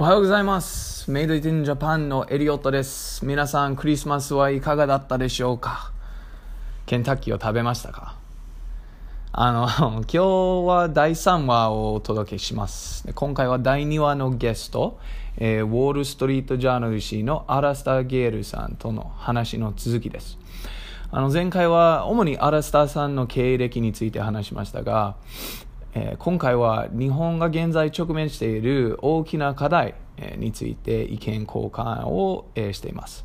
おはようございます。メイドインジャパンのエリオットです。皆さん、クリスマスはいかがだったでしょうか？ケンタッキーを食べましたか？あの、今日は第3話をお届けします。今回は第2話のゲスト、えーウォール・ストリート・ジャーナル誌のアラスター・ゲールさんとの話の続きです。あの前回は主にアラスターさんの経歴について話しましたが、えー今回は日本が現在直面している大きな課題について意見交換をしています。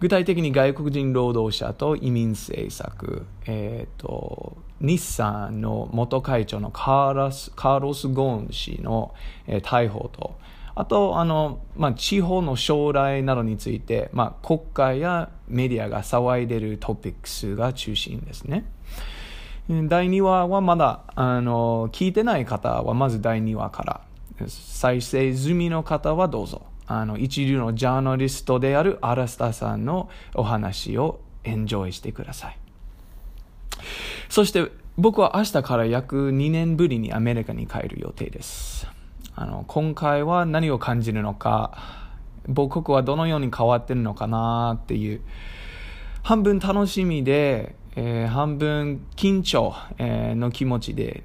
具体的に外国人労働者と移民政策、えーと日産の元会長のカーラスカーロス・ゴーン氏の、えー逮捕と、あとあの、まあ、地方の将来などについて、まあ、国会やメディアが騒いでいるトピックスが中心ですね。第2話はまだあの聞いてない方はまず第2話から再生済みの方はどうぞ。あの一流のジャーナリストであるアラスタさんのお話をエンジョイしてください。そして僕は明日から約2年ぶりにアメリカに帰る予定です。あの今回は何を感じるのか母国はどのように変わってるのかなっていう半分楽しみで、えー半分緊張、えーの気持ちで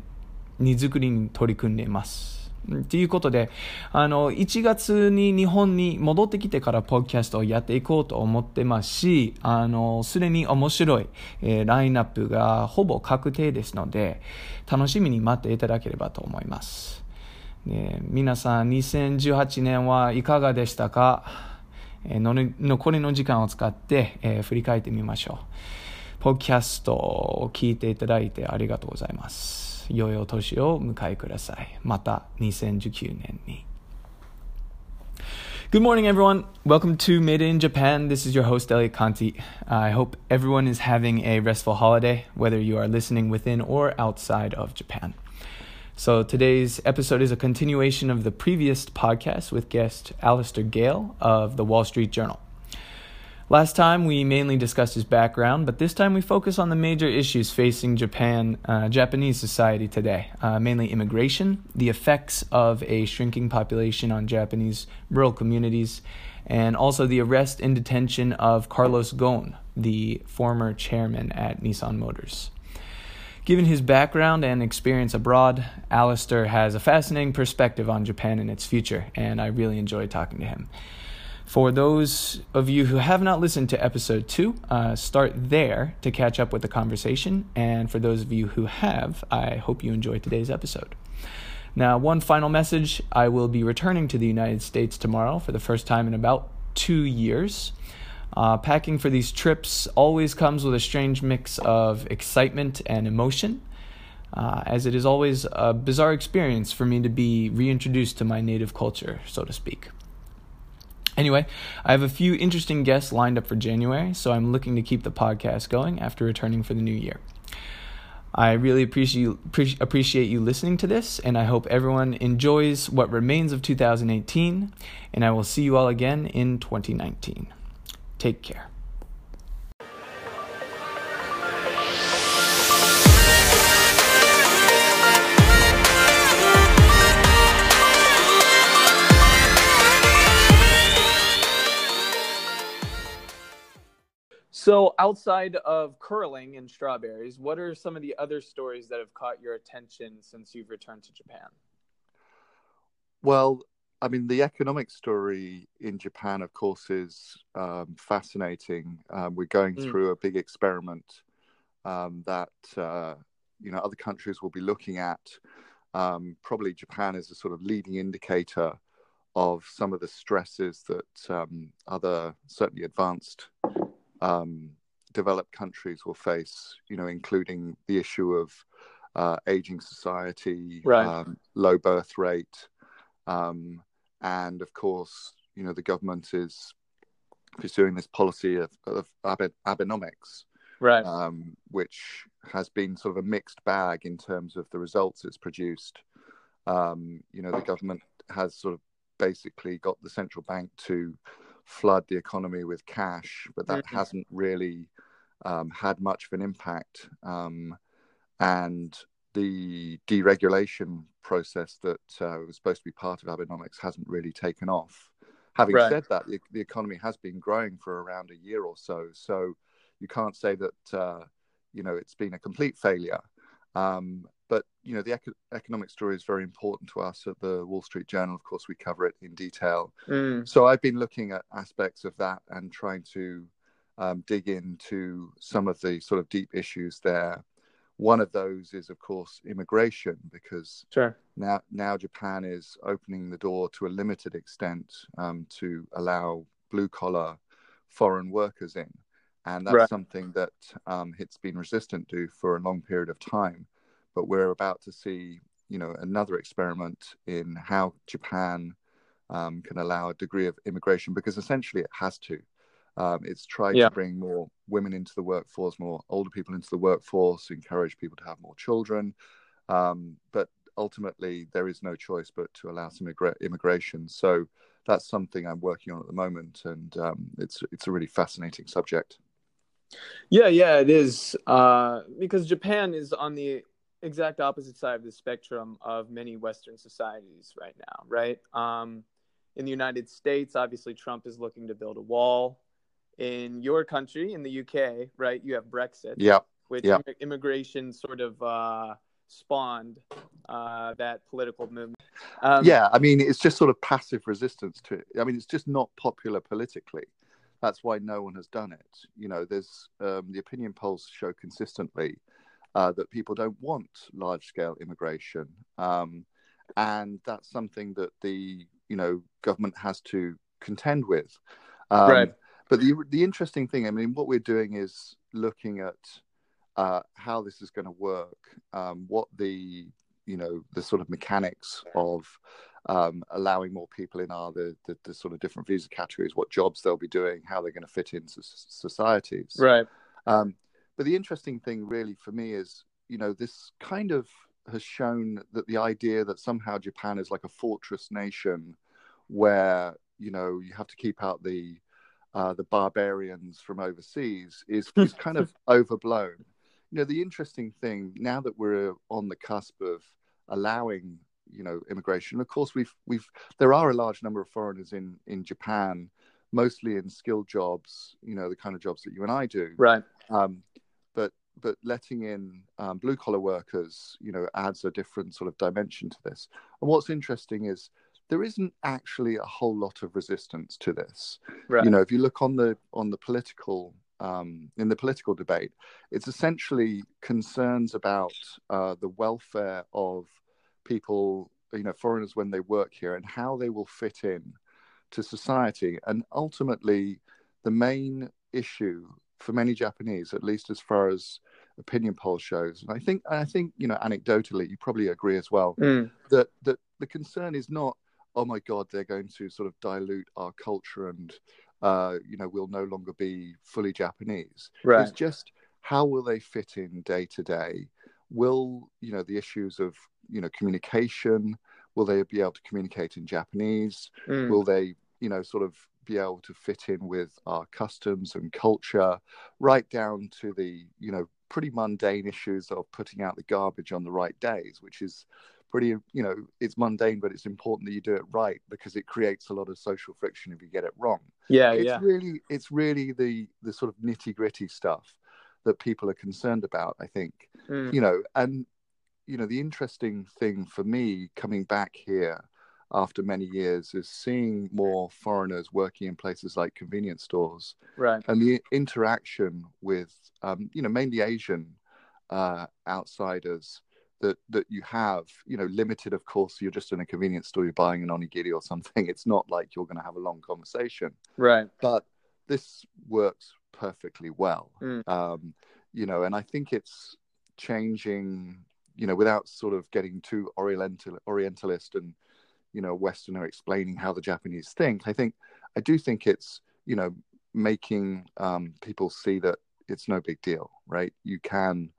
荷造りに取り組んでいます。ということで、あの、1月に日本に戻ってきてからポッドキャストをやっていこうと思ってますし、あの、すでに面白い、えーラインナップがほぼ確定ですので、楽しみに待っていただければと思います。で皆さん、2018年はいかがでしたか？えー残りの時間を使って、えー振り返ってみましょう。ポッキャストを聞いていただいてありがとうございます。良いお年を迎えください。また2019年に。Good morning, everyone. Welcome to Made in Japan. This is your host, Elliot Conti. I hope everyone is having a restful holiday, whether you are listening within or outside of Japan. So, today's episode is a continuation of the previous podcast with guest Alastair Gale of the Wall Street Journal. Last time we mainly discussed his background, but this time we focus on the major issues facing Japan, uh, Japanese society today, uh, mainly immigration, the effects of a shrinking population on Japanese rural communities, and also the arrest and detention of Carlos Ghosn, the former chairman at Nissan Motors. Given his background and experience abroad, Alastair has a fascinating perspective on Japan and its future, and I really enjoyed talking to him. For those of you who have not listened to episode two, uh, start there to catch up with the conversation. And for those of you who have, I hope you enjoyed today's episode. Now, one final message I will be returning to the United States tomorrow for the first time in about two years. Uh, packing for these trips always comes with a strange mix of excitement and emotion, uh, as it is always a bizarre experience for me to be reintroduced to my native culture, so to speak. Anyway, I have a few interesting guests lined up for January, so I'm looking to keep the podcast going after returning for the new year. I really appreciate appreci- appreciate you listening to this, and I hope everyone enjoys what remains of 2018, and I will see you all again in 2019. Take care. So, outside of curling and strawberries, what are some of the other stories that have caught your attention since you've returned to Japan? Well, I mean, the economic story in Japan, of course, is um, fascinating. Um, we're going Mm. through a big experiment um, that uh, you know other countries will be looking at. Um, probably Japan is a sort of leading indicator of some of the stresses that um, other, certainly advanced, um, developed countries will face. You know, including the issue of uh, aging society, Right. um, low birth rate. Um, and of course, you know, the government is pursuing this policy of, of Abe- Abenomics, Right. um, which has been sort of a mixed bag in terms of the results it's produced. Um, you know, the government has sort of basically got the central bank to flood the economy with cash, but that Mhm. hasn't really um, had much of an impact. Um, and the deregulation process that uh, was supposed to be part of Abenomics hasn't really taken off. Having Right. said that, the, the economy has been growing for around a year or so, so you can't say that uh, you know it's been a complete failure. Um, but you know the eco- economic story is very important to us at the Wall Street Journal. Of course, we cover it in detail. Mm, So I've been looking at aspects of that and trying to um, dig into some of the sort of deep issues there. One of those is, of course, immigration, because sure. now now Japan is opening the door to a limited extent um, to allow blue collar foreign workers in, and that's Right. something that um, it's been resistant to for a long period of time. But we're about to see, you know, another experiment in how Japan um, can allow a degree of immigration because essentially it has to. Um, it's tried Yeah. to bring more women into the workforce, more older people into the workforce, encourage people to have more children. Um, but ultimately, there is no choice but to allow some immigra- immigration. So that's something I'm working on at the moment, and um, it's it's a really fascinating subject. Yeah, yeah, it is. Uh, because Japan is on the exact opposite side of the spectrum of many Western societies right now, right? Um, in the United States, obviously, Trump is looking to build a wall. In your country, in the UK, right, you have Brexit, Yeah, which imm- immigration sort of uh, spawned uh, that political movement. Um, yeah. I mean, it's just sort of passive resistance to it. I mean, it's just not popular politically. That's why no one has done it. You know, there's um, the opinion polls show consistently uh, that people don't want large scale immigration, um, and that's something that the you know government has to contend with. Um, Right. But the the interesting thing, I mean, what we're doing is looking at uh, how this is going to work, um, what the you know the sort of mechanics of um, allowing more people in are the, the the sort of different visa categories, what jobs they'll be doing, how they're going to fit into s- societies. Right. Um, but the interesting thing, really, for me, is you know this kind of has shown that the idea that somehow Japan is like a fortress nation, where you know you have to keep out the uh, the barbarians from overseas, is is kind of overblown. You know, the interesting thing now that we're on the cusp of allowing you know immigration, of course we've we've there are a large number of foreigners in in Japan, mostly in skilled jobs. You know, the kind of jobs that you and I do. Right. Um, but but letting in um, blue collar workers, you know, adds a different sort of dimension to this. And what's interesting is there isn't actually a whole lot of resistance to this. Right. You know, if you look on the on the political um, in the political debate, it's essentially concerns about uh, the welfare of people, you know, foreigners when they work here and how they will fit in to society. And ultimately, the main issue for many Japanese, at least as far as opinion poll shows, and I think I think you know anecdotally, you probably agree as well Mm, that that the concern is not, oh my God, they're going to sort of dilute our culture and uh, you know we'll no longer be fully Japanese. right. It's just how will they fit in day to day? Will you know the issues of you know communication? Will they be able to communicate in Japanese? Mm, will they you know sort of be able to fit in with our customs and culture right down to the you know pretty mundane issues of putting out the garbage on the right days which is pretty you know it's mundane but it's important that you do it right because it creates a lot of social friction if you get it wrong yeah. it's Yeah. really it's really the the sort of nitty gritty stuff that people are concerned about i think Mm, you know and you know the interesting thing for me coming back here after many years is seeing more foreigners working in places like convenience stores right. and the interaction with um, you know mainly asian uh, outsiders that that you have you know limited of course you're just in a convenience store you're buying an onigiri or something it's not like you're going to have a long conversation Right. but this works perfectly well Mm. um, you know and i think it's changing you know without sort of getting too oriental orientalist and you know westerner explaining how the japanese think i think i do think it's you know making um, people see that it's no big deal right? You can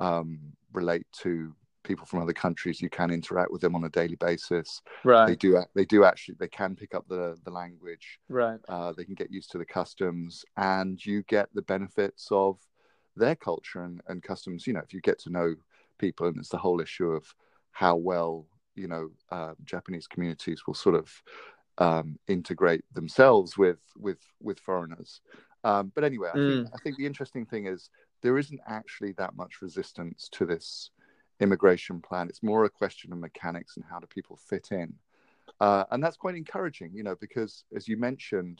um, relate to people from other countries. You can interact with them on a daily basis. Right. they do they do actually they can pick up the the language. Right. uh, they can get used to the customs and you get the benefits of their culture and, and customs. You know if you get to know people, and it's the whole issue of how well you know uh, Japanese communities will sort of um, integrate themselves with with with foreigners. Um, but anyway, I, mm. think, I think the interesting thing is there isn't actually that much resistance to this immigration plan. It's more a question of mechanics and how do people fit in, uh, and that's quite encouraging, you know, because as you mentioned,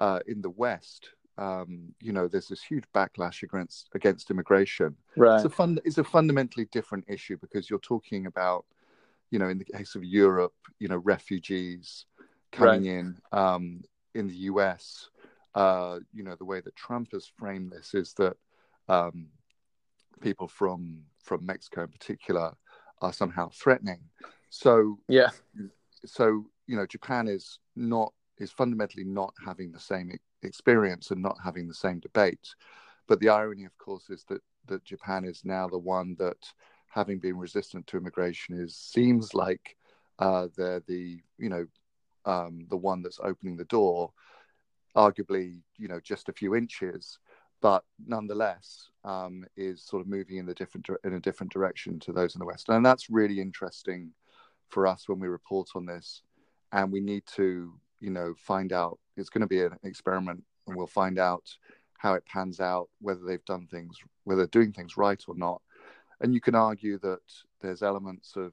uh, in the West, um, you know, there's this huge backlash against against immigration. Right. It's a fun, it's a fundamentally different issue because you're talking about, you know, in the case of Europe, you know, refugees coming right. in. Um, in the US, uh, you know, the way that Trump has framed this is that um, people from from Mexico in particular are somehow threatening. So yeah, so you know, Japan is not is fundamentally not having the same experience and not having the same debate. But the irony, of course, is that that Japan is now the one that, having been resistant to immigration, is seems like uh, they're the you know um, the one that's opening the door, arguably you know just a few inches, but nonetheless um, is sort of moving in the different in a different direction to those in the West, and that's really interesting for us when we report on this, and we need to you know find out. It's going to be an experiment, and we'll find out how it pans out, whether they've done things, whether they're doing things right or not. And you can argue that there's elements of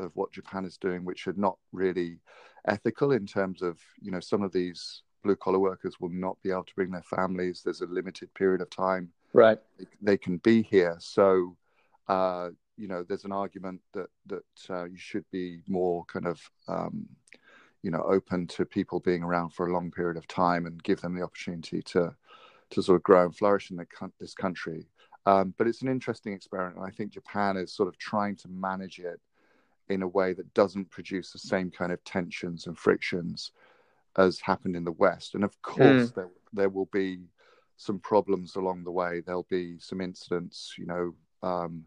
of what Japan is doing which are not really ethical in terms of you know some of these blue collar workers will not be able to bring their families. There's a limited period of time right they can be here. So uh, you know there's an argument that that uh, you should be more kind of um, you know open to people being around for a long period of time and give them the opportunity to to sort of grow and flourish in the, this country. Um, but it's an interesting experiment, and I think Japan is sort of trying to manage it in a way that doesn't produce the same kind of tensions and frictions as happened in the West. And of course, mm. there there will be some problems along the way. There'll be some incidents, you know, um,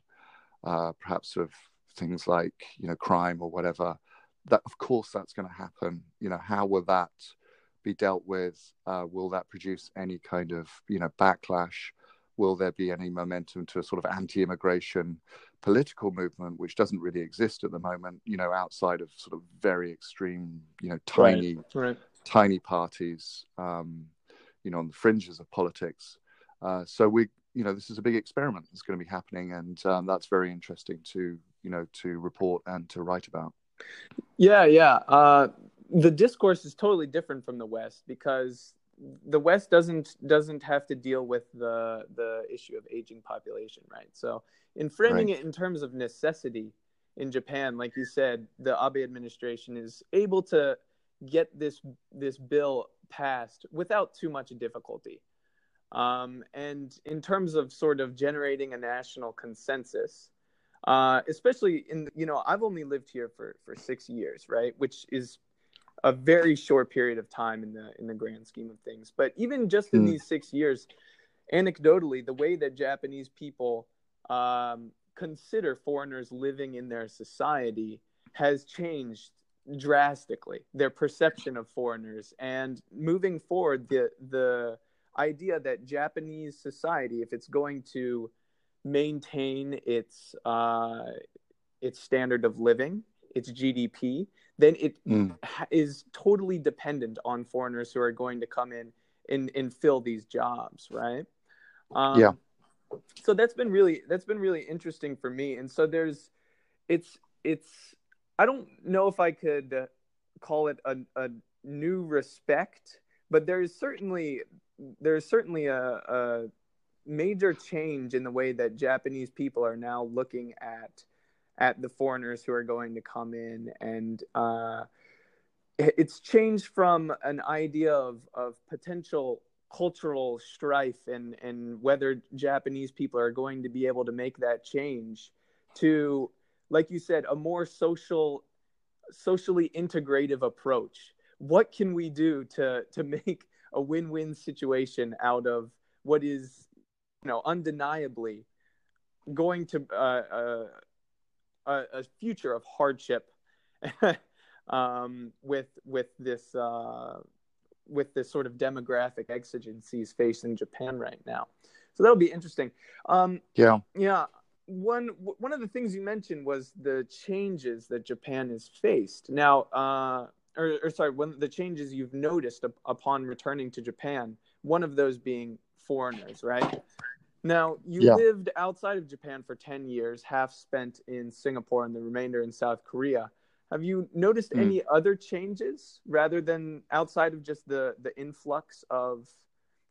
uh, perhaps of things like you know crime or whatever. That of course that's going to happen. You know, how will that be dealt with? Uh, will that produce any kind of you know backlash? Will there be any momentum to a sort of anti-immigration political movement, which doesn't really exist at the moment? You know, outside of sort of very extreme, you know, tiny, right. Right. tiny parties, um, you know, on the fringes of politics. Uh, so we, you know, this is a big experiment that's going to be happening, and um, that's very interesting to, you know, to report and to write about. Yeah, yeah. Uh, the discourse is totally different from the West because the West doesn't doesn't have to deal with the the issue of aging population, right? So in framing right. it in terms of necessity in Japan, like you said, the Abe administration is able to get this this bill passed without too much difficulty. Um, and in terms of sort of generating a national consensus, uh, especially in you know I've only lived here for for six years, right, which is a very short period of time in the in the grand scheme of things. But even just in mm. these six years, anecdotally, the way that Japanese people um, consider foreigners living in their society has changed drastically. Their perception of foreigners and moving forward, the the idea that Japanese society, if it's going to maintain its uh, its standard of living, its GDP, then it mm. is totally dependent on foreigners who are going to come in and, and fill these jobs, right? Um, yeah. So that's been really that's been really interesting for me, and so there's, it's it's I don't know if I could call it a, a new respect, but there's certainly there's certainly a, a major change in the way that Japanese people are now looking at at the foreigners who are going to come in and uh, it's changed from an idea of, of potential cultural strife and, and whether Japanese people are going to be able to make that change to, like you said, a more social, socially integrative approach. What can we do to, to make a win-win situation out of what is, know, undeniably going to uh, uh, a, a future of hardship um, with with this uh, with this sort of demographic exigencies facing Japan right now. So that'll be interesting. Um, yeah, yeah. one one of the things you mentioned was the changes that Japan has faced. Now, uh, or, or sorry, one the changes you've noticed up, upon returning to Japan. One of those being foreigners, right? Now, you Yeah. lived outside of Japan for 10 years, half spent in Singapore and the remainder in South Korea. Have you noticed Mm. any other changes rather than outside of just the, the influx of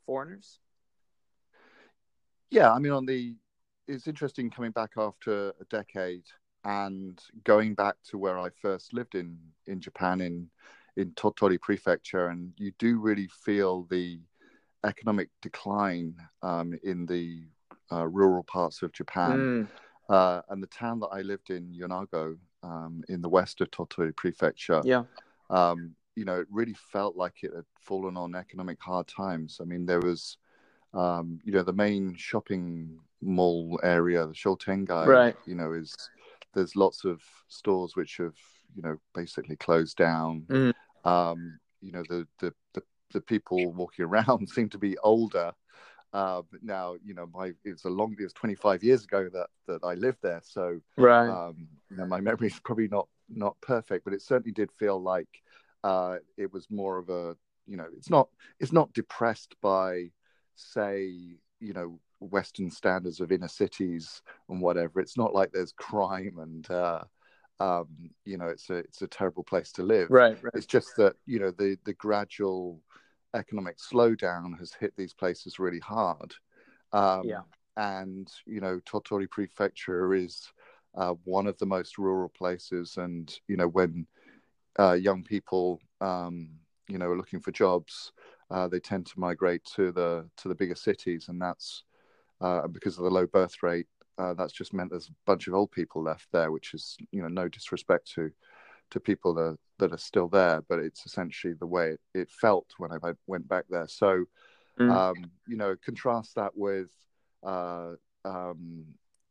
foreigners? Yeah, I mean, on the it's interesting coming back after a decade and going back to where I first lived in in Japan in in Tottori Prefecture, and you do really feel the economic decline um, in the uh, rural parts of Japan. Mm, Uh, and the town that I lived in, Yonago, um, in the west of Tottori Prefecture, yeah. um, you know, it really felt like it had fallen on economic hard times. I mean, there was, um, you know, the main shopping mall area, the Shotengai, Right. you know, is there's lots of stores which have, you know, basically closed down. Mm. Um, you know, the, the, the, the people walking around seem to be older. Uh, now, you know, my it's a long. It was 25 years ago that that I lived there, so Right. um, you know, my memory is probably not not perfect, but it certainly did feel like uh, it was more of a you know, it's not it's not depressed by say you know Western standards of inner cities and whatever. It's not like there's crime and uh, um, you know it's a it's a terrible place to live. right. Right. It's just that you know the the gradual economic slowdown has hit these places really hard. Um, Yeah. And you know, Tottori Prefecture is uh, one of the most rural places, and you know when uh, young people um, you know are looking for jobs, uh, they tend to migrate to the to the bigger cities, and that's uh, because of the low birth rate. Uh, that's just meant there's a bunch of old people left there, which is you know no disrespect to to people that that are still there, but it's essentially the way it, it felt when I went back there. So, Mm. um, you know, contrast that with, uh, um,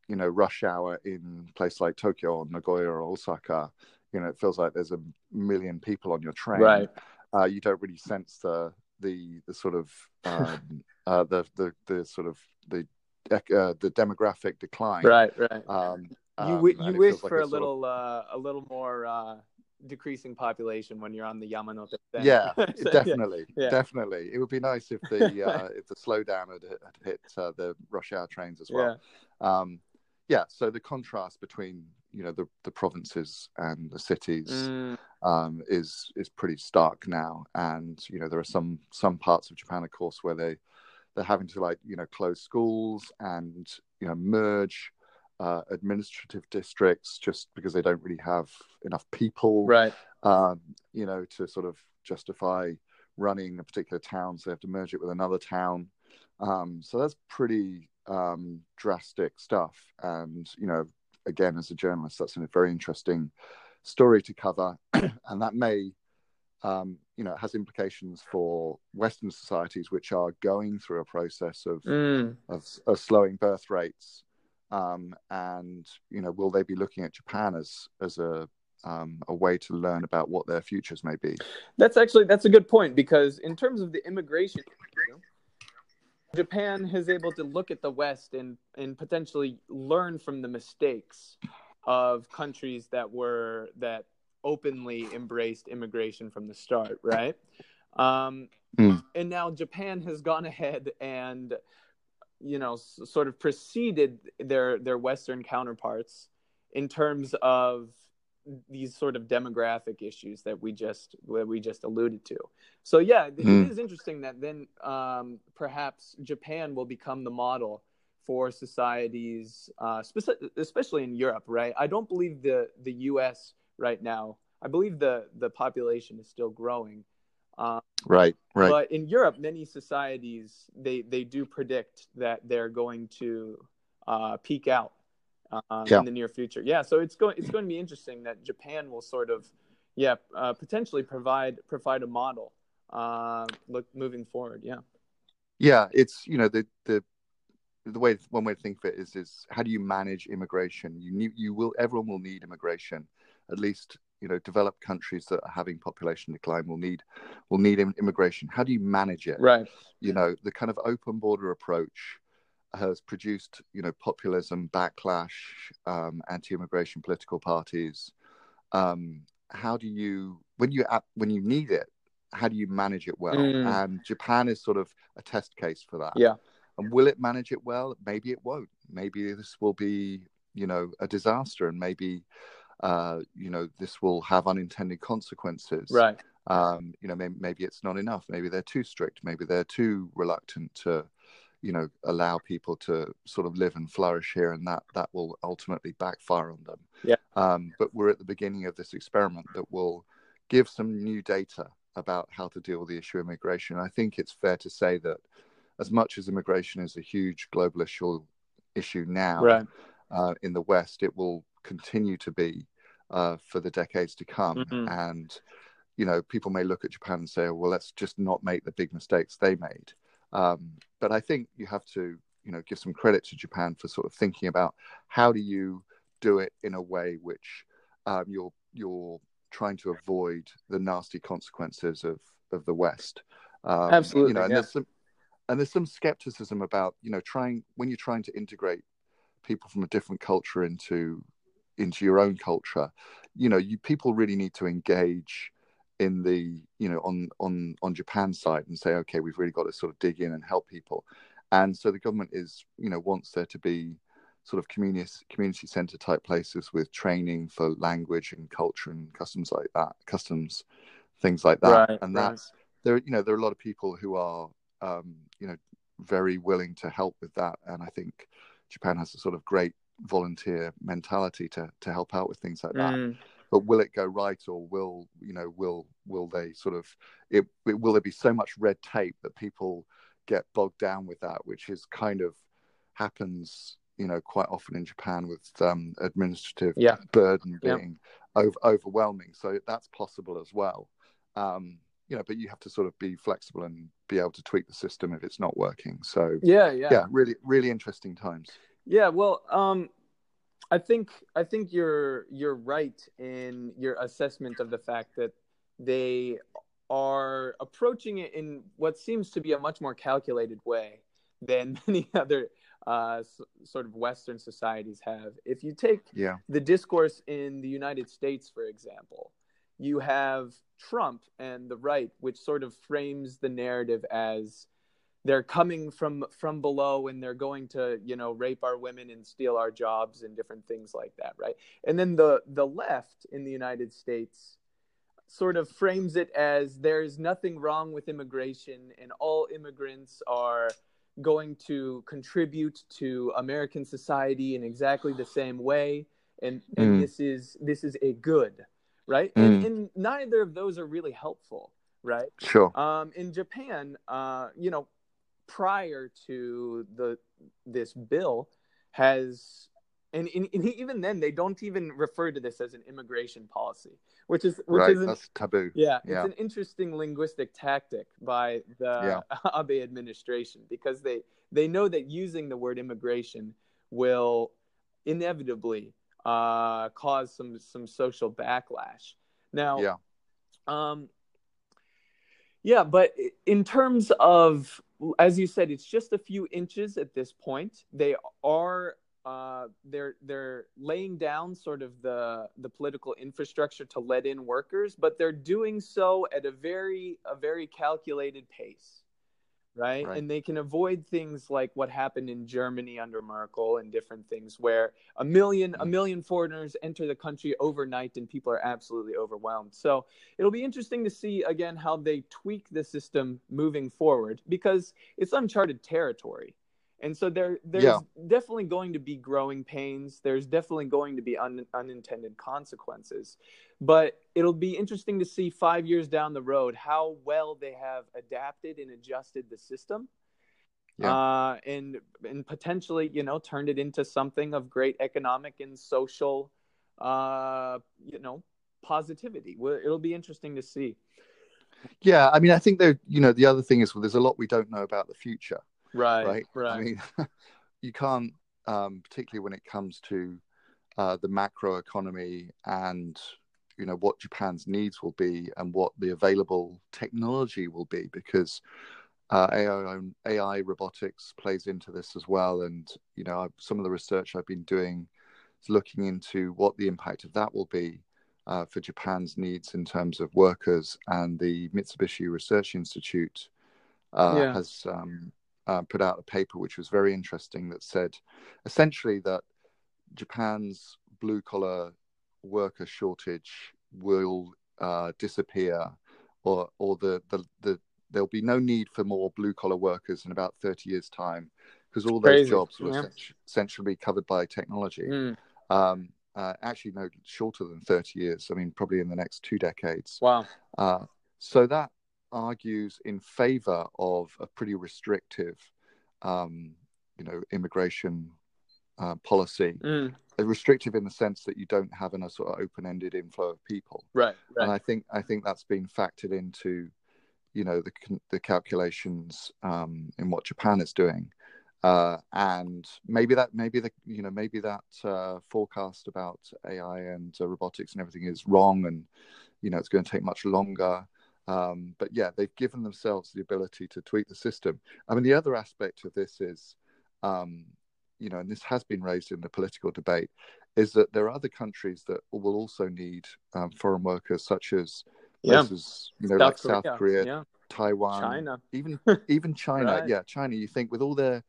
you know, rush hour in a place like Tokyo or Nagoya or Osaka. You know, it feels like there's a million people on your train. Right. Uh, you don't really sense the the the sort of um, uh, the the the sort of the uh, the demographic decline. Right. Right. Um, you um, you wish like for a sort of- little uh, a little more uh, decreasing population when you're on the Yamanote. Sen. Yeah, So, definitely, Yeah. definitely. It would be nice if the uh, if the slowdown had, had hit uh, the rush hour trains as Yeah. well. Um, yeah, so the contrast between you know the the provinces and the cities Mm, um, is is pretty stark now, and you know there are some some parts of Japan, of course, where they they're having to like you know close schools and you know merge uh, administrative districts just because they don't really have enough people right. um, you know, to sort of justify running a particular town. So they have to merge it with another town. Um, so that's pretty um, drastic stuff. And, you know, again, as a journalist, that's a very interesting story to cover. and that may, um, you know, it has implications for Western societies, which are going through a process of, Mm, of, of slowing birth rates. Um, and, you know, will they be looking at Japan as, as a, um, a way to learn about what their futures may be. That's actually that's a good point because in terms of the immigration, Japan is able to look at the West and and potentially learn from the mistakes of countries that were that openly embraced immigration from the start, right? Um, Mm. And now Japan has gone ahead and you know s- sort of preceded their their Western counterparts in terms of these sort of demographic issues that we just that we just alluded to. So yeah, it Mm. is interesting that then um, perhaps Japan will become the model for societies, uh, speci- especially in Europe, right? I don't believe the the U.S. right now. I believe the the population is still growing. Um, Right, right. but in Europe, many societies they they do predict that they're going to uh, peak out uh, Yeah. in the near future. Yeah, so it's going it's going to be interesting that Japan will sort of yeah uh, potentially provide provide a model uh, look moving forward. Yeah. Yeah, it's you know the the the way one way to think of it is is how do you manage immigration? You need, you will everyone will need immigration, at least you know developed countries that are having population decline will need will need immigration. How do you manage it? Right. You know the kind of open border approach has produced, you know, populism, backlash, um, anti-immigration political parties. Um, how do you, when you when you need it, how do you manage it well? Mm. And Japan is sort of a test case for that. Yeah. And will it manage it well? Maybe it won't. Maybe this will be, you know, a disaster, and maybe, uh, you know, this will have unintended consequences. Right. Um, you know, maybe, maybe it's not enough. Maybe they're too strict. Maybe they're too reluctant to, you know, allow people to sort of live and flourish here, and that that will ultimately backfire on them. Yeah. Um, but we're at the beginning of this experiment that will give some new data about how to deal with the issue of immigration. I think it's fair to say that as much as immigration is a huge global issue issue now right. uh, in the West, it will continue to be uh, for the decades to come. Mm-hmm. And you know, people may look at Japan and say, "Well, let's just not make the big mistakes they made." Um, but I think you have to, you know, give some credit to Japan for sort of thinking about how do you do it in a way which um, you're you're trying to avoid the nasty consequences of of the West. Um, Absolutely, you know, and yeah. there's some and there's some skepticism about you know trying when you're trying to integrate people from a different culture into into your own culture. You know, you people really need to engage in the you know on on on Japan's side and say, okay, we've really got to sort of dig in and help people. And so the government is you know wants there to be sort of community community center type places with training for language and culture and customs like that, customs things like that. Right, and right. that's there. You know, there are a lot of people who are um, you know very willing to help with that, and I think Japan has a sort of great volunteer mentality to to help out with things like that. Mm. But will it go right, or will you know will will they sort of it, it will there be so much red tape that people get bogged down with that, which is kind of happens you know quite often in Japan with um, administrative yeah. burden being yeah. over, overwhelming. So that's possible as well. Um, you know, but you have to sort of be flexible and be able to tweak the system if it's not working. So yeah, yeah, yeah, really, really interesting times. Yeah, well, um, I think I think you're you're right in your assessment of the fact that they are approaching it in what seems to be a much more calculated way than many other uh, sort of Western societies have. If you take yeah. the discourse in the United States, for example, you have Trump and the right, which sort of frames the narrative as they're coming from from below and they're going to you know rape our women and steal our jobs and different things like that right and then the the left in the united states sort of frames it as there's nothing wrong with immigration and all immigrants are going to contribute to American society in exactly the same way, and, and mm. this is this is a good, right? Mm. And, and, neither of those are really helpful, right? Sure. Um, in Japan, uh, you know, prior to the this bill, has and, and, and, even then they don't even refer to this as an immigration policy which is which right, is an, that's taboo. Yeah, yeah, it's an interesting linguistic tactic by the yeah. abe administration because they they know that using the word immigration will inevitably uh, cause some some social backlash. Now yeah. um yeah but in terms of as you said it's just a few inches at this point. They are uh, they're they're laying down sort of the the political infrastructure to let in workers, but they're doing so at a very a very calculated pace, right? right? And they can avoid things like what happened in Germany under Merkel and different things, where a million a mm-hmm. million foreigners enter the country overnight and people are absolutely overwhelmed. So it'll be interesting to see again how they tweak the system moving forward because it's uncharted territory and so there there's yeah. definitely going to be growing pains. There's definitely going to be un, unintended consequences. But it'll be interesting to see five years down the road how well they have adapted and adjusted the system. Yeah. uh, and and potentially you know turned it into something of great economic and social uh, you know positivity. It'll be interesting to see. Yeah i mean i think there you know the other thing is well, there's a lot we don't know about the future Right. Right. Right. I mean, you can't, um, particularly when it comes to uh, the macro economy and you know what Japan's needs will be and what the available technology will be, because uh, AI, AI robotics plays into this as well. And, you know, some of the research I've been doing is looking into what the impact of that will be uh, for Japan's needs in terms of workers. And the Mitsubishi Research Institute uh, yeah. has um, uh, put out a paper which was very interesting that said essentially that Japan's blue collar worker shortage will uh, disappear or or the, the, the there'll be no need for more blue collar workers in about 30 years time because all those Crazy. jobs will yeah. essentially be covered by technology mm. um, uh, actually no shorter than 30 years i mean probably in the next two decades wow uh, so that argues in favor of a pretty restrictive um, you know immigration uh, policy mm. restrictive in the sense that you don't have a sort of open-ended inflow of people right, right and i think i think that's been factored into you know the the calculations um, in what Japan is doing, uh, and maybe that maybe the you know maybe that uh, forecast about AI and uh, robotics and everything is wrong, and you know it's going to take much longer. Um, but yeah, they've given themselves the ability to tweak the system. I mean, the other aspect of this is, um, you know, and this has been raised in the political debate, is that there are other countries that will also need um, foreign workers, such as yeah. places, you know, South like Korea. South Korea, yeah. Taiwan, China, even even China. right. Yeah, China. You think with all their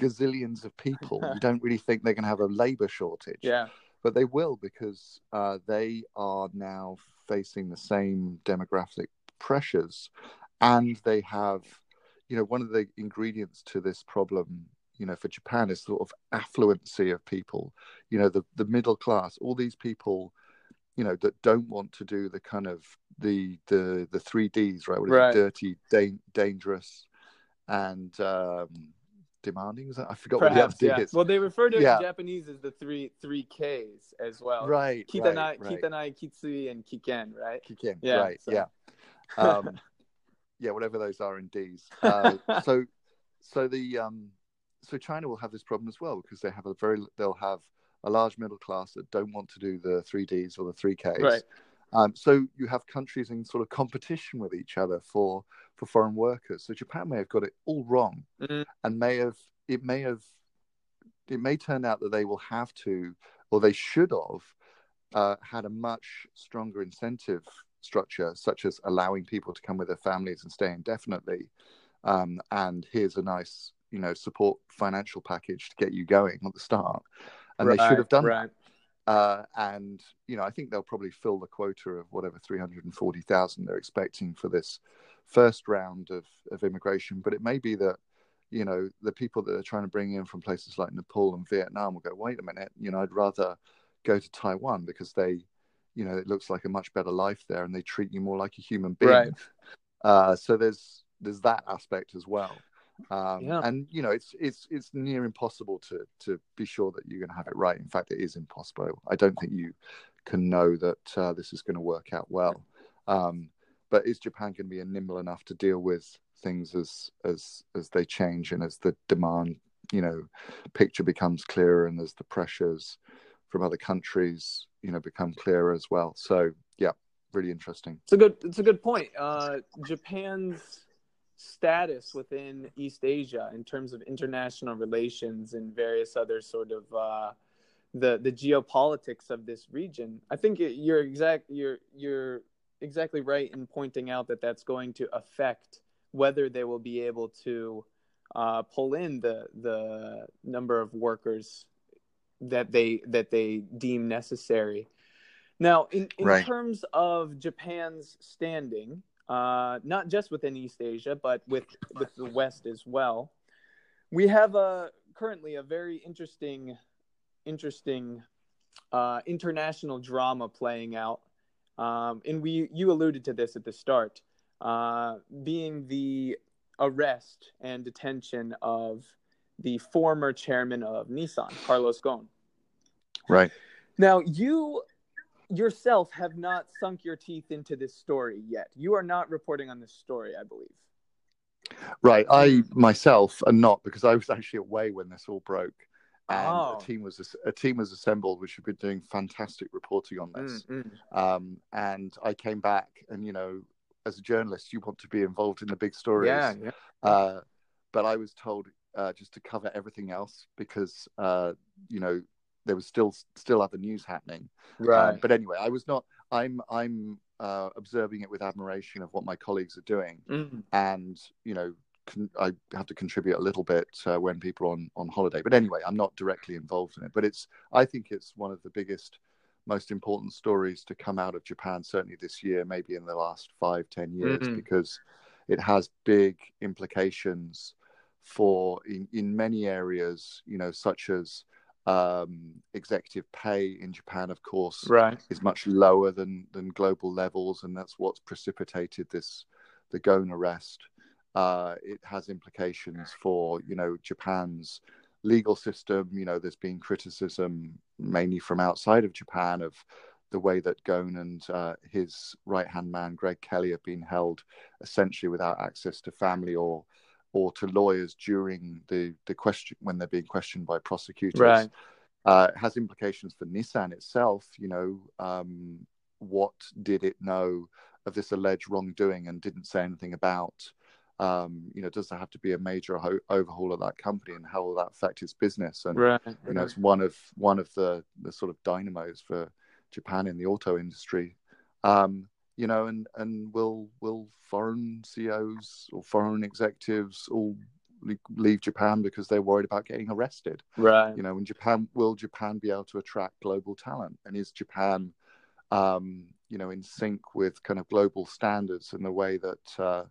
gazillions of people, you don't really think they're going to have a labor shortage. Yeah, but they will because uh, they are now facing the same demographic pressures, and they have, you know, one of the ingredients to this problem you know for japan is sort of affluency of people you know the the middle class all these people you know that don't want to do the kind of the the the three Ds, right? right. Dirty, da- dangerous, and um, demanding. Is that I forgot Perhaps, what the other yeah. is. Well, they refer to in Japanese as the three three Ks as well. Right. Kitanai, right, right. kitanai, kitsui, and kiken. Right. Kiken. Yeah, right. So. Yeah. Um, yeah. Whatever those are in Ds. Uh, so so the um so China will have this problem as well because they have a very they'll have a large middle class that don't want to do the 3Ds or the 3Ks. Right. Um, so you have countries in sort of competition with each other for for foreign workers. So Japan may have got it all wrong, mm-hmm. and may have it may have it may turn out that they will have to, or they should have, uh, had a much stronger incentive structure, such as allowing people to come with their families and stay indefinitely. Um, and here's a nice, you know, support financial package to get you going at the start and right, they should have done right. that. Uh, and you know, I think they'll probably fill the quota of whatever three hundred and forty thousand they're expecting for this first round of of immigration. But it may be that you know the people that are trying to bring in from places like Nepal and Vietnam will go, wait a minute, you know, I'd rather go to Taiwan because they, you know, it looks like a much better life there, and they treat you more like a human being. Right. Uh, so there's there's that aspect as well. Um, yeah. And you know, it's it's it's near impossible to to be sure that you're going to have it right. In fact, it is impossible. I don't think you can know that uh, this is going to work out well. Um, but is Japan going to be nimble enough to deal with things as as as they change and as the demand, you know, picture becomes clearer and as the pressures from other countries, you know, become clearer as well. So yeah, really interesting. It's a good it's a good point. Uh, Japan's status within East Asia in terms of international relations and various other sort of uh, the the geopolitics of this region. I think you're exact you're you're exactly right in pointing out that that's going to affect whether they will be able to uh, pull in the the number of workers that they that they deem necessary. Now, in, in right. terms of Japan's standing, uh, not just within East Asia, but with with the West as well. We have a currently a very interesting, interesting uh, international drama playing out, um, and we you alluded to this at the start, uh, being the arrest and detention of the former chairman of Nissan, Carlos Ghosn. Right. Now, you yourself have not sunk your teeth into this story yet. You are not reporting on this story, I believe. Right. I myself am not because I was actually away when this all broke. And oh. a team was a team was assembled, which had been doing fantastic reporting on this. Mm-hmm. Um, and I came back, and you know, as a journalist, you want to be involved in the big stories. Yeah, yeah. Uh, but I was told uh, just to cover everything else because uh, you know there was still still other news happening. Right. Um, but anyway, I was not. I'm I'm uh, observing it with admiration of what my colleagues are doing, Mm. and you know con- I have to contribute a little bit uh, when people are on on holiday. But anyway, I'm not directly involved in it. But it's I think it's one of the biggest, most important stories to come out of Japan certainly this year, maybe in the last five ten years, Mhm. because it has big implications for in, in many areas, you know, such as um, executive pay in Japan, of course, Right. is much lower than than global levels, and that's what's precipitated this the Ghosn arrest. Uh, it has implications for you know Japan's legal system. You know, there's been criticism mainly from outside of Japan of the way that Ghosn and uh, his right hand man Greg Kelly have been held essentially without access to family or or to lawyers during the the question when they're being questioned by prosecutors Right. uh, it has implications for Nissan itself. You know, um, what did it know of this alleged wrongdoing and didn't say anything about? Um, you know, does there have to be a major ho- overhaul of that company and how will that affect its business? And Right. you know, it's one of one of the the sort of dynamos for Japan in the auto industry. Um, you know, and and will will foreign CEOs or foreign executives all leave Japan because they're worried about getting arrested? Right. you know in japan will japan be able to attract global talent and is japan um, you know in sync with kind of global standards in the way that uh,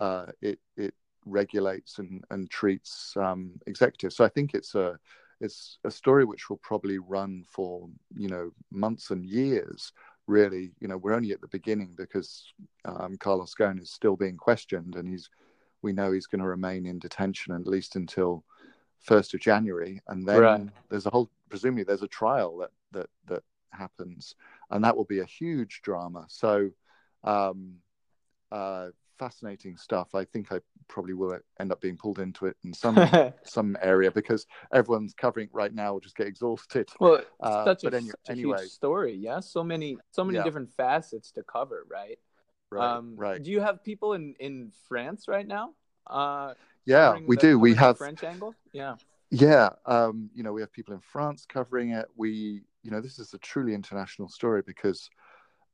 uh, it it regulates and, and treats um, executives so i think it's a it's a story which will probably run for you know months and years really you know we're only at the beginning because um, carlos ghosn is still being questioned and he's we know he's going to remain in detention at least until first of January, and then Right. there's a whole presumably there's a trial that that that happens, and that will be a huge drama. So, um, uh, fascinating stuff. I think I probably will end up being pulled into it in some some area because everyone's covering it right now will just get exhausted. well, it's Uh, such a, any- such a anyway. huge story. Yeah. So many, so many Yeah. different facets to cover. Right. Right, um, right. Do you have people in in France right now? Uh, Yeah, we the- do. We have French angle. Yeah. Yeah, um, you know, we have people in France covering it. We, you know, this is a truly international story because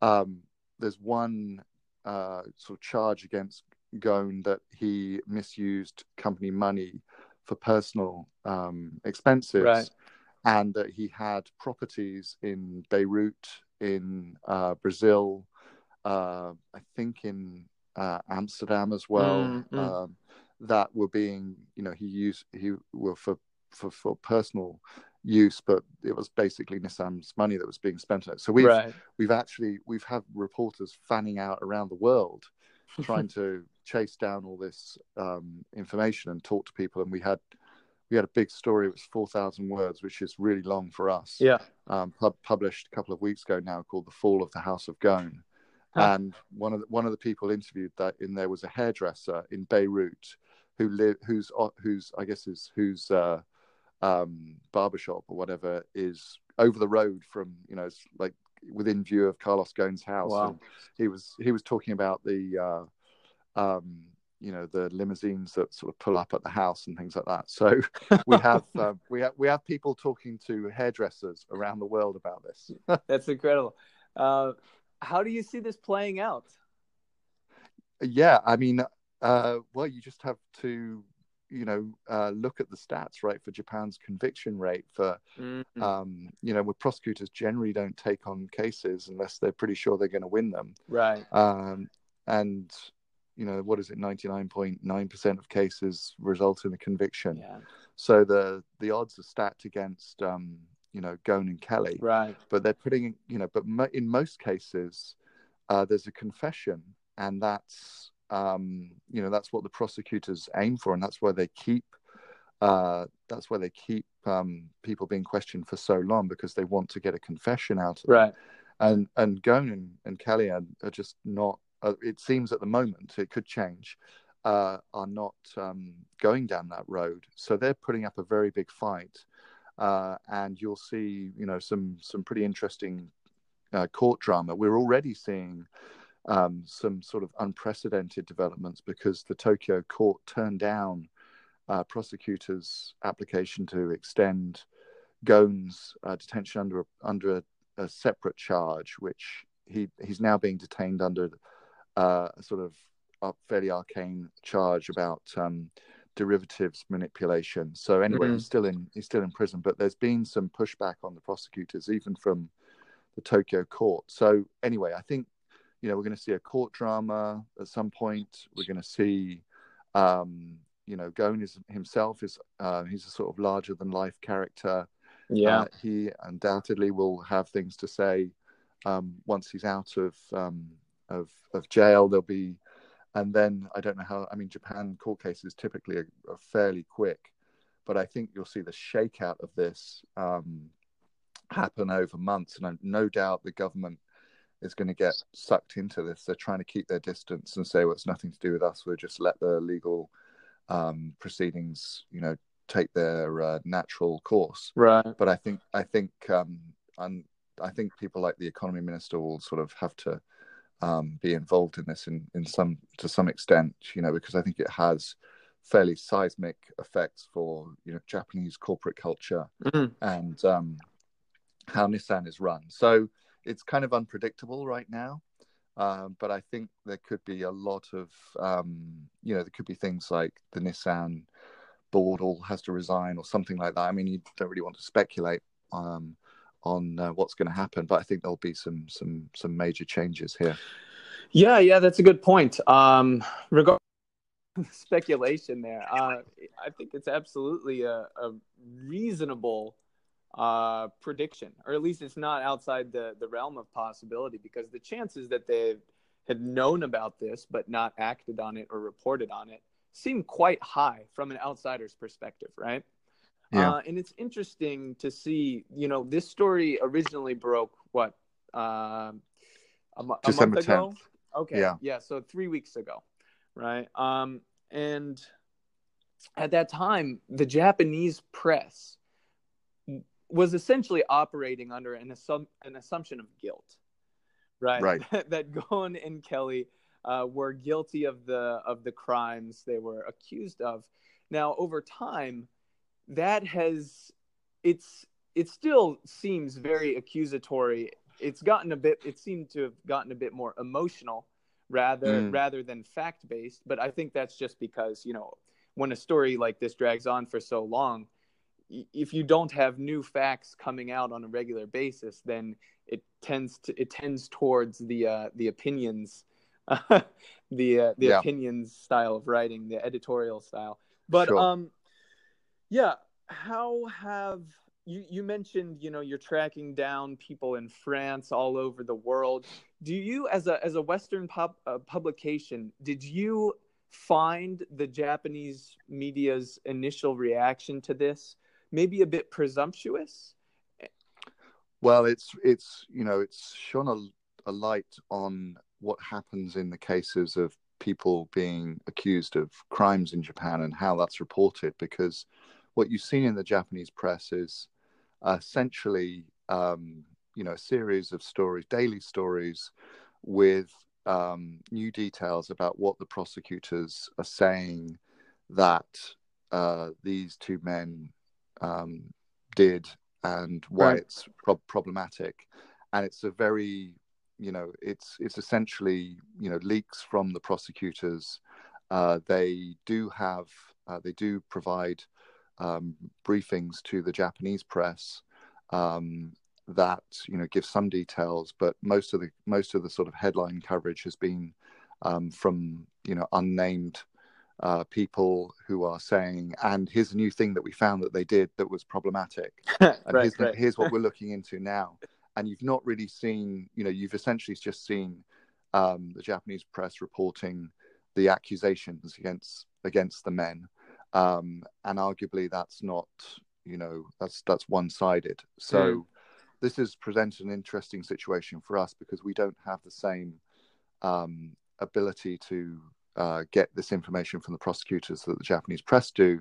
um, there's one uh, sort of charge against Ghosn that he misused company money for personal um, expenses, Right. and that he had properties in Beirut, in uh, Brazil, uh, I think in uh, Amsterdam as well. Mm, mm. Um, that were being, you know, he used he were for for for personal use, but it was basically Nissan's money that was being spent on it. So we've right. we've actually we've had reporters fanning out around the world trying to chase down all this um, information and talk to people and we had we had a big story it was 4000 words which is really long for us Yeah. um, pub- published a couple of weeks ago now called the fall of the house of Ghosn." Huh. and one of the, one of the people interviewed that in there was a hairdresser in Beirut who live who's who's I guess is whose uh, um, barbershop or whatever is over the road from you know it's like within view of Carlos Ghosn's house. Wow. And he was he was talking about the uh, um, you know the limousines that sort of pull up at the house and things like that. So we have uh, we have we have people talking to hairdressers around the world about this. That's incredible. Uh, how do you see this playing out? Yeah, I mean, uh, well, you just have to, you know, uh, look at the stats, right, for Japan's conviction rate. For, Mm, um, you know, where prosecutors generally don't take on cases unless they're pretty sure they're going to win them. right. Um, and, you know, what is it? Ninety nine point nine percent of cases result in a conviction. Yeah. So the the odds are stacked against, um, you know, Ghosn and Kelly Right. but they're putting you know but mo- in most cases uh, there's a confession and that's um, you know that's what the prosecutors aim for and that's why they keep uh, that's why they keep um, people being questioned for so long because they want to get a confession out of them. Right. and and and, and Kelly are, are just not uh, it seems at the moment it could change uh, are not um, going down that road so they're putting up a very big fight uh, and you'll see, you know, some some pretty interesting uh, court drama. We're already seeing um, some sort of unprecedented developments because the Tokyo court turned down uh, prosecutors' application to extend Ghosn's uh, detention under under a, a, separate charge, which he he's now being detained under uh, a sort of fairly arcane charge about um, derivatives manipulation. So anyway, mm-hmm. he's still in he's still in prison, but there's been some pushback on the prosecutors, even from the Tokyo court. So anyway, I think you know we're going to see a court drama at some point. We're going to see. Um, you know, Ghosn is himself is uh, he's a sort of larger than life character. Yeah, uh, he undoubtedly will have things to say um, once he's out of um, of of jail. There'll be, and then I don't know how. I mean, Japan court cases typically are, are fairly quick, but I think you'll see the shakeout of this um, happen over months, and I'm no doubt the government is going to get sucked into this. They're trying to keep their distance and say, "Well, it's nothing to do with us. We'll just let the legal um, proceedings, you know, take their uh, natural course." Right. But I think I think um, I think people like the economy minister will sort of have to um, be involved in this in, in some to some extent, you know, because I think it has fairly seismic effects for you know Japanese corporate culture mm-hmm. and um, how Nissan is run. So it's kind of unpredictable right now. Um, but I think there could be a lot of, um, you know, there could be things like the Nissan board all has to resign or something like that. I mean, you don't really want to speculate um, on uh, what's going to happen, but I think there'll be some some some major changes here. Yeah, yeah, that's a good point. Um, regarding speculation, there, uh, I think it's absolutely a, a reasonable uh, prediction, or at least it's not outside the, the realm of possibility because the chances that they had known about this but not acted on it or reported on it seem quite high from an outsider's perspective, right? Yeah. Uh, and it's interesting to see, you know, this story originally broke what uh, a, mo- a month ago. 10th. Okay. Yeah. Yeah. So three weeks ago, right? Um, and at that time, the Japanese press was essentially operating under an, assum- an assumption of guilt, right? Right. that Ghosn and Kelly uh, were guilty of the of the crimes they were accused of. Now, over time, that has it's it still seems very accusatory. It's gotten a bit. It seemed to have gotten a bit more emotional rather mm. rather than fact based. But I think that's just because you know when a story like this drags on for so long if you don't have new facts coming out on a regular basis, then it tends to it tends towards the uh, the opinions, the uh, the yeah. opinions style of writing, the editorial style. But sure. um, yeah, how have you you mentioned you know you're tracking down people in France all over the world. Do you as a as a Western pub, uh, publication did you find the Japanese media's initial reaction to this? Maybe a bit presumptuous? Well, it's it's you know it's shone a, a light on what happens in the cases of people being accused of crimes in Japan and how that's reported because what you've seen in the Japanese press is essentially um, you know a series of stories, daily stories with um, new details about what the prosecutors are saying that uh, these two men um, did and why right. it's pro- problematic. And it's a very, you know, it's it's essentially you know leaks from the prosecutors. Uh, they do have uh, they do provide um, briefings to the Japanese press um, that you know give some details, but most of the most of the sort of headline coverage has been um, from you know unnamed uh, people who are saying, and here's a new thing that we found that they did that was problematic. and right, here's, right. here's, what we're looking into now. And you've not really seen, you know, you've essentially just seen um, the Japanese press reporting the accusations against against the men. Um, and arguably that's not, you know, that's that's one sided. So mm. this has presented an interesting situation for us because we don't have the same um, ability to uh, get this information from the prosecutors that the Japanese press do.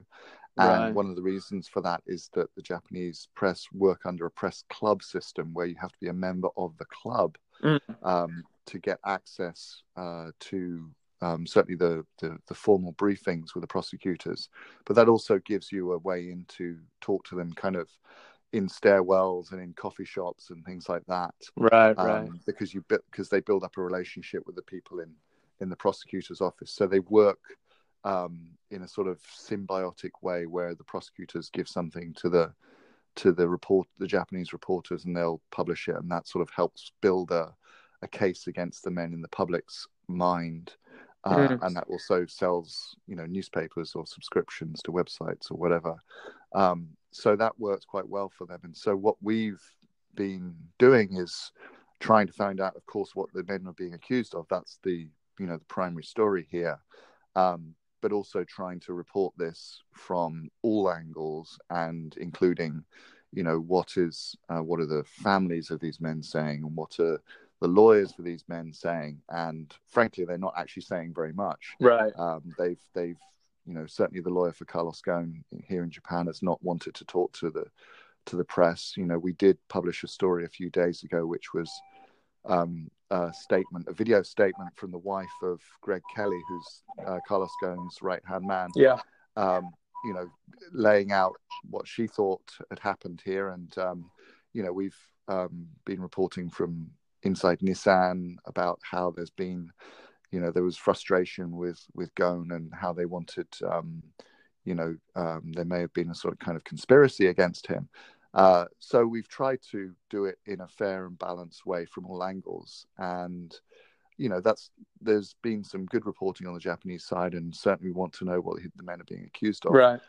And right. one of the reasons for that is that the Japanese press work under a press club system where you have to be a member of the club mm. um, to get access uh, to um, certainly the, the, the formal briefings with the prosecutors, but that also gives you a way in to talk to them, kind of in stairwells and in coffee shops and things like that. Right, um, right. Because you because they build up a relationship with the people in in the prosecutor's office, so they work um, in a sort of symbiotic way where the prosecutors give something to the to the report the Japanese reporters and they'll publish it, and that sort of helps build a a case against the men in the public's mind. Uh, mm. and that also sells you know newspapers or subscriptions to websites or whatever um, so that works quite well for them. And so what we've been doing is trying to find out, of course, what the men are being accused of. That's the you know the primary story here. Um, but also trying to report this from all angles and including you know what is uh, what are the families of these men saying and what are the lawyers for these men saying and frankly they're not actually saying very much right um, they've they've you know, certainly the lawyer for Carlos Ghosn here in Japan has not wanted to talk to the to the press. You know, we did publish a story a few days ago, which was um, a statement, a video statement from the wife of Greg Kelly, who's uh, Carlos Ghosn's right hand man. Yeah. Um, you know, laying out what she thought had happened here, and um, you know, we've um, been reporting from inside Nissan about how there's been you know there was frustration with with Ghosn and how they wanted um, you know um, there may have been a sort of kind of conspiracy against him uh, so we've tried to do it in a fair and balanced way from all angles. And you know that's there's been some good reporting on the Japanese side and certainly want to know what the men are being accused of. Right.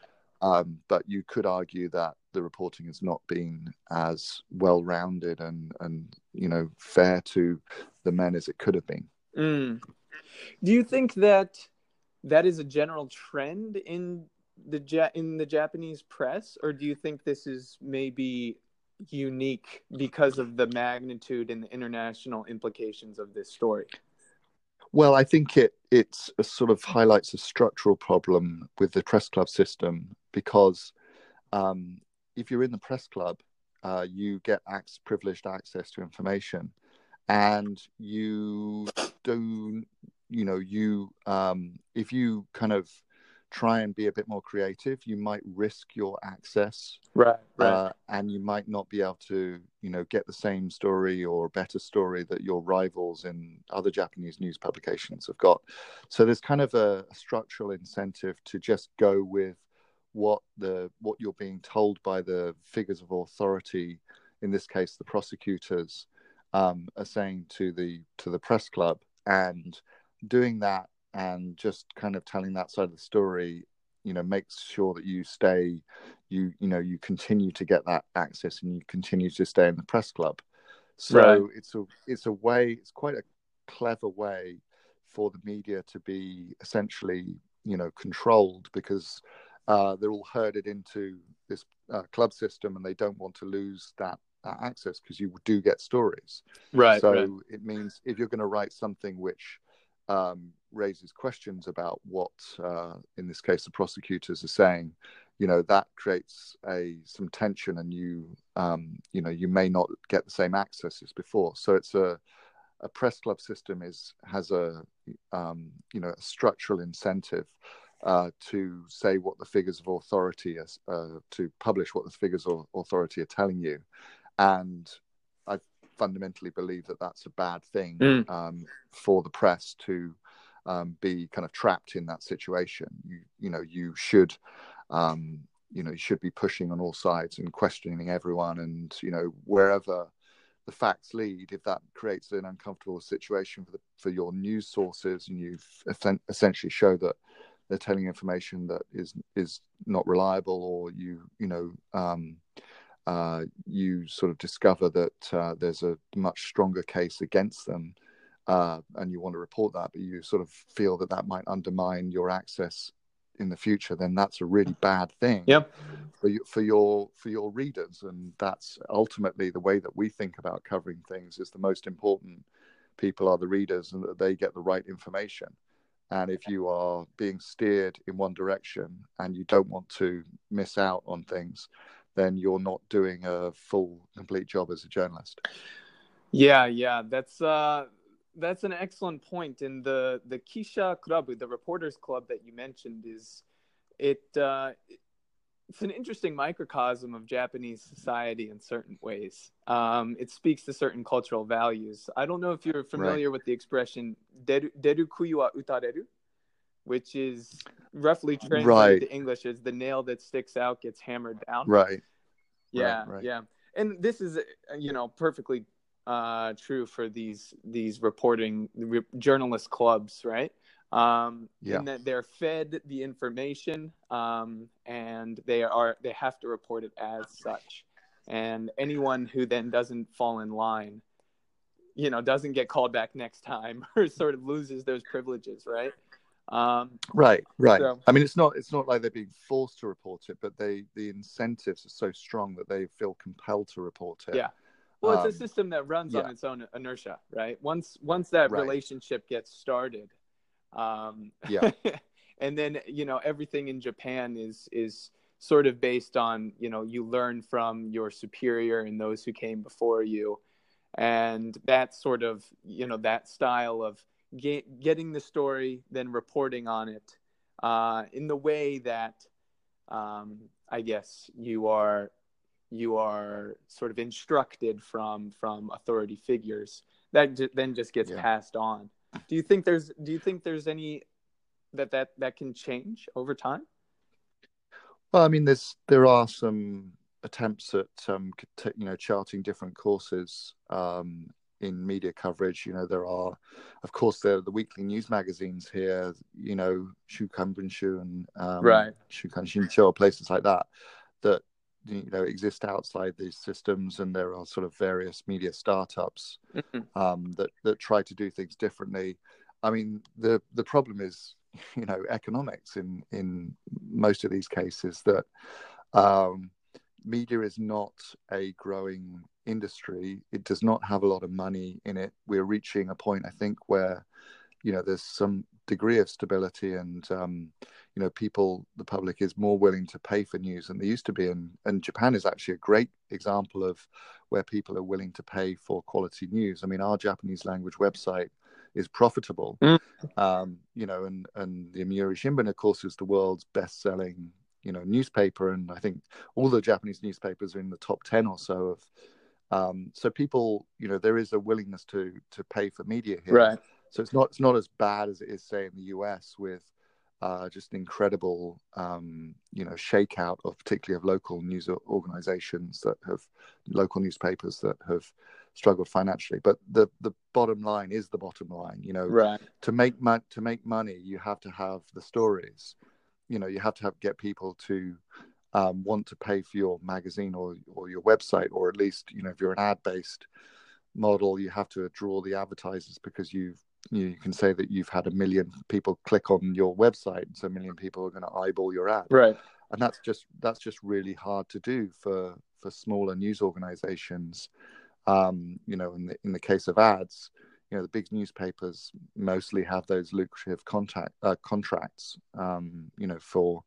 Um, but you could argue that the reporting has not been as well rounded and and you know fair to the men as it could have been. Mm. Do you think that that is a general trend in the ja- in the Japanese press, or do you think this is maybe unique because of the magnitude and the international implications of this story? Well, I think it it's a sort of highlights a structural problem with the press club system because um, if you're in the press club, uh, you get ac- privileged access to information, and you don't, you know you um, if you kind of try and be a bit more creative. You might risk your access right, right. Uh, and you might not be able to you know get the same story or better story that your rivals in other japanese news publications have got. So there's kind of a, a structural incentive to just go with what the what you're being told by the figures of authority in this case the prosecutors um, are saying to the to the press club. And doing that and just kind of telling that side of the story you know makes sure that you stay you you know you continue to get that access and you continue to stay in the press club so right. it's a it's a way it's quite a clever way for the media to be essentially you know controlled because uh, they're all herded into this uh, club system and they don't want to lose that, that access because you do get stories right so right. it means if you're going to write something which um, raises questions about what, uh, in this case, the prosecutors are saying, you know, that creates a some tension, and you, um, you know, you may not get the same access as before. So it's a a press club system is has a um, you know a structural incentive uh, to say what the figures of authority is, uh, to publish what the figures of authority are telling you, and fundamentally believe that that's a bad thing mm. um, for the press to um, be kind of trapped in that situation. You you know you should um, you know you should be pushing on all sides and questioning everyone, and you know wherever the facts lead, if that creates an uncomfortable situation for the, for your news sources, and you essentially show that they're telling information that is is not reliable, or you you know um, uh, you sort of discover that uh, there's a much stronger case against them, uh, and you want to report that, but you sort of feel that that might undermine your access in the future, then that's a really bad thing. Yep. For you, for your for your readers, and that's ultimately the way that we think about covering things. Is the most important people are the readers, and that they get the right information. And if you are being steered in one direction and you don't want to miss out on things, then you're not doing a full, complete job as a journalist. Yeah, yeah, that's uh, that's an excellent point. And the the Kisha Club, the Reporters Club that you mentioned, is it uh, it's an interesting microcosm of Japanese society in certain ways. Um, it speaks to certain cultural values. I don't know if you're familiar right. with the expression "deru, deru kui wa utareru," which is roughly translated right. to English as "the nail that sticks out gets hammered down." Right. Yeah, right, yeah. And this is, you know, perfectly uh, true for these these reporting re- journalist clubs, right? Um, yeah. In that they're fed the information, um, and they are they have to report it as such. And anyone who then doesn't fall in line, you know, doesn't get called back next time, or sort of loses those privileges, right? Um, right, right. So, I mean, it's not it's not like they're being forced to report it, but they the incentives are so strong that they feel compelled to report it. Yeah. Well, it's um, a system that runs yeah. on its own inertia, right? Once once that right. relationship gets started, um, yeah, and then you know everything in Japan is is sort of based on you know you learn from your superior and those who came before you, and that sort of you know that style of get, getting the story, then reporting on it uh, in the way that um, I guess you are you are sort of instructed from from authority figures that j- then just gets yeah. passed on do you think there's do you think there's any that that that can change over time well i mean there's there are some attempts at um, you know charting different courses um, in media coverage you know there are of course there are the weekly news magazines here you know shukan bunshun and um, right shukan shincho places like that that you know exist outside these systems and there are sort of various media startups mm-hmm. um, that that try to do things differently i mean the the problem is you know economics in in most of these cases that um, media is not a growing industry it does not have a lot of money in it. We're reaching a point i think where you know there's some degree of stability and um, you know people the public is more willing to pay for news than they used to be. And and japan is actually a great example of where people are willing to pay for quality news. I mean our japanese language website is profitable mm. um, you know and and the yomiuri shimbun of course is the world's best selling you know newspaper. And i think all the japanese newspapers are in the top 10 or so of um, so people you know there is a willingness to to pay for media here right so it's not it's not as bad as it is say in the us with uh, just an incredible, um, you know, shakeout of particularly of local news organizations that have local newspapers that have struggled financially. But the the bottom line is the bottom line. You know, right. to make mo- to make money, you have to have the stories. You know, you have to have get people to um, want to pay for your magazine or or your website, or at least you know if you're an ad based model, you have to draw the advertisers because you've you, you can say that you've had a million people click on your website, so a million people are going to eyeball your ad. Right. And that's just that's just really hard to do for for smaller news organizations. Um, you know, in the in the case of ads, you know, the big newspapers mostly have those lucrative contact uh, contracts. Um, you know, for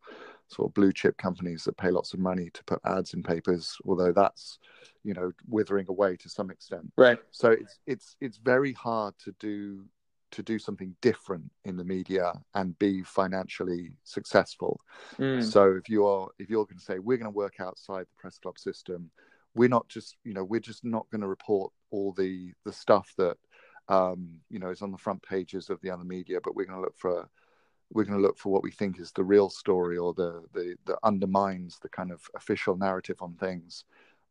sort of blue chip companies that pay lots of money to put ads in papers, although that's you know withering away to some extent. Right. So it's it's it's very hard to do to do something different in the media and be financially successful. Mm. So if you are if you're going to say we're going to work outside the press club system, we're not just you know we're just not going to report all the the stuff that um, you know is on the front pages of the other media, but we're going to look for we're going to look for what we think is the real story or the the that undermines the kind of official narrative on things.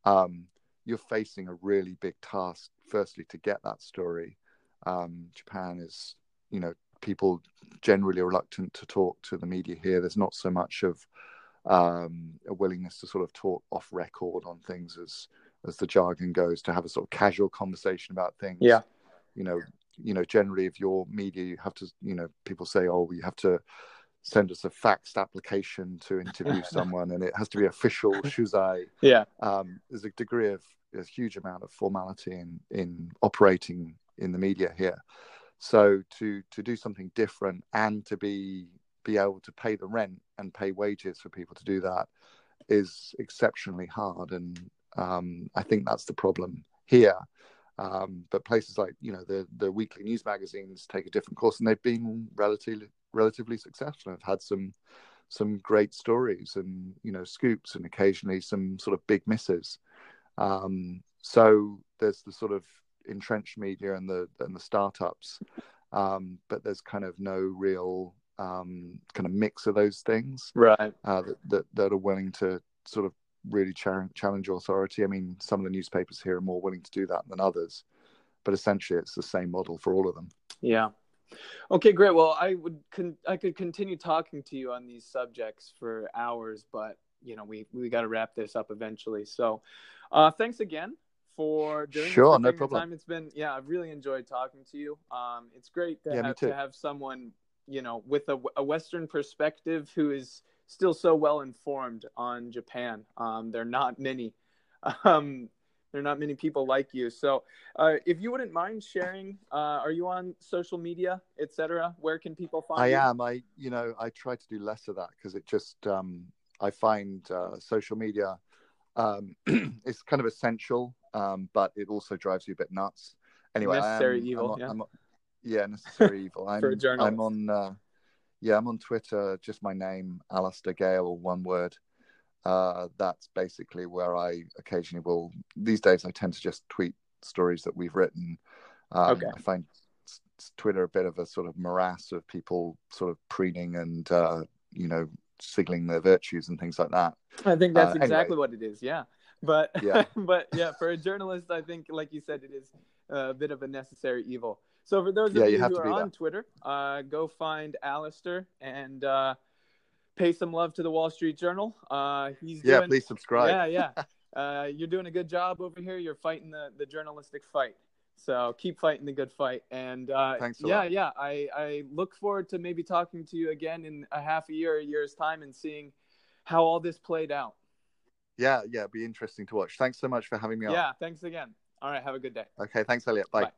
Um, you're facing a really big task, firstly, to get that story, um, Japan is, you know, people generally reluctant to talk to the media here. There's not so much of um, a willingness to sort of talk off record on things as as the jargon goes, to have a sort of casual conversation about things. Yeah, you know, you know, generally, if you're media, you have to, you know, people say, oh, you have to send us a faxed application to interview someone, and it has to be official shuzai. Yeah, um, there's a degree of a huge amount of formality in in operating in the media here. So to to do something different and to be be able to pay the rent and pay wages for people to do that is exceptionally hard, and um, I think that's the problem here. Um, but places like you know the the weekly news magazines take a different course, and they've been relatively relatively successful. I've had some some great stories and you know scoops, and occasionally some sort of big misses. Um, so there's the sort of entrenched media and the and the startups, um, but there's kind of no real um, kind of mix of those things, right? Uh, that, that, that are willing to sort of really challenge authority. I mean, some of the newspapers here are more willing to do that than others, but essentially, it's the same model for all of them. Yeah. Okay, great. Well, I would con- I could continue talking to you on these subjects for hours, but you know we we got to wrap this up eventually. So, uh, thanks again for doing sure, no problem. Time. It's been yeah, I've really enjoyed talking to you. Um, it's great to yeah, have to have someone you know with a, a Western perspective who is still so well informed on Japan. Um, there are not many. Um, there are not many people like you. So, uh, if you wouldn't mind sharing, uh, are you on social media, etc.? Where can people find I you? am. I, you know, I try to do less of that because it just, um, I find uh, social media um, is kind of essential, um, but it also drives you a bit nuts. Anyway, necessary am, evil. I'm, yeah. I'm, yeah, necessary evil. I'm, For a journalist. I'm on. Yeah, I'm on Twitter. Just my name, Alastair Gale, one word. Uh, that's basically where I occasionally will. These days, I tend to just tweet stories that we've written. Um, okay. I find Twitter a bit of a sort of morass of people sort of preening and uh, you know signaling their virtues and things like that. I think that's uh, exactly anyway. what it is. Yeah, but yeah. but yeah, for a journalist, I think, like you said, it is a bit of a necessary evil. So for those of yeah, you, you who are on that. Twitter, uh, go find Alastair and uh, pay some love to the Wall Street Journal. Uh, he's yeah, doing, please subscribe. Yeah, yeah. uh, you're doing a good job over here. You're fighting the, the journalistic fight. So keep fighting the good fight. And uh, Thanks yeah, lot. yeah. I, I look forward to maybe talking to you again in a half a year, a year's time, and seeing how all this played out. Yeah, yeah, it'd be interesting to watch. Thanks so much for having me on. Yeah, thanks again. All right, have a good day. Okay, thanks, Elliot. Bye. Bye.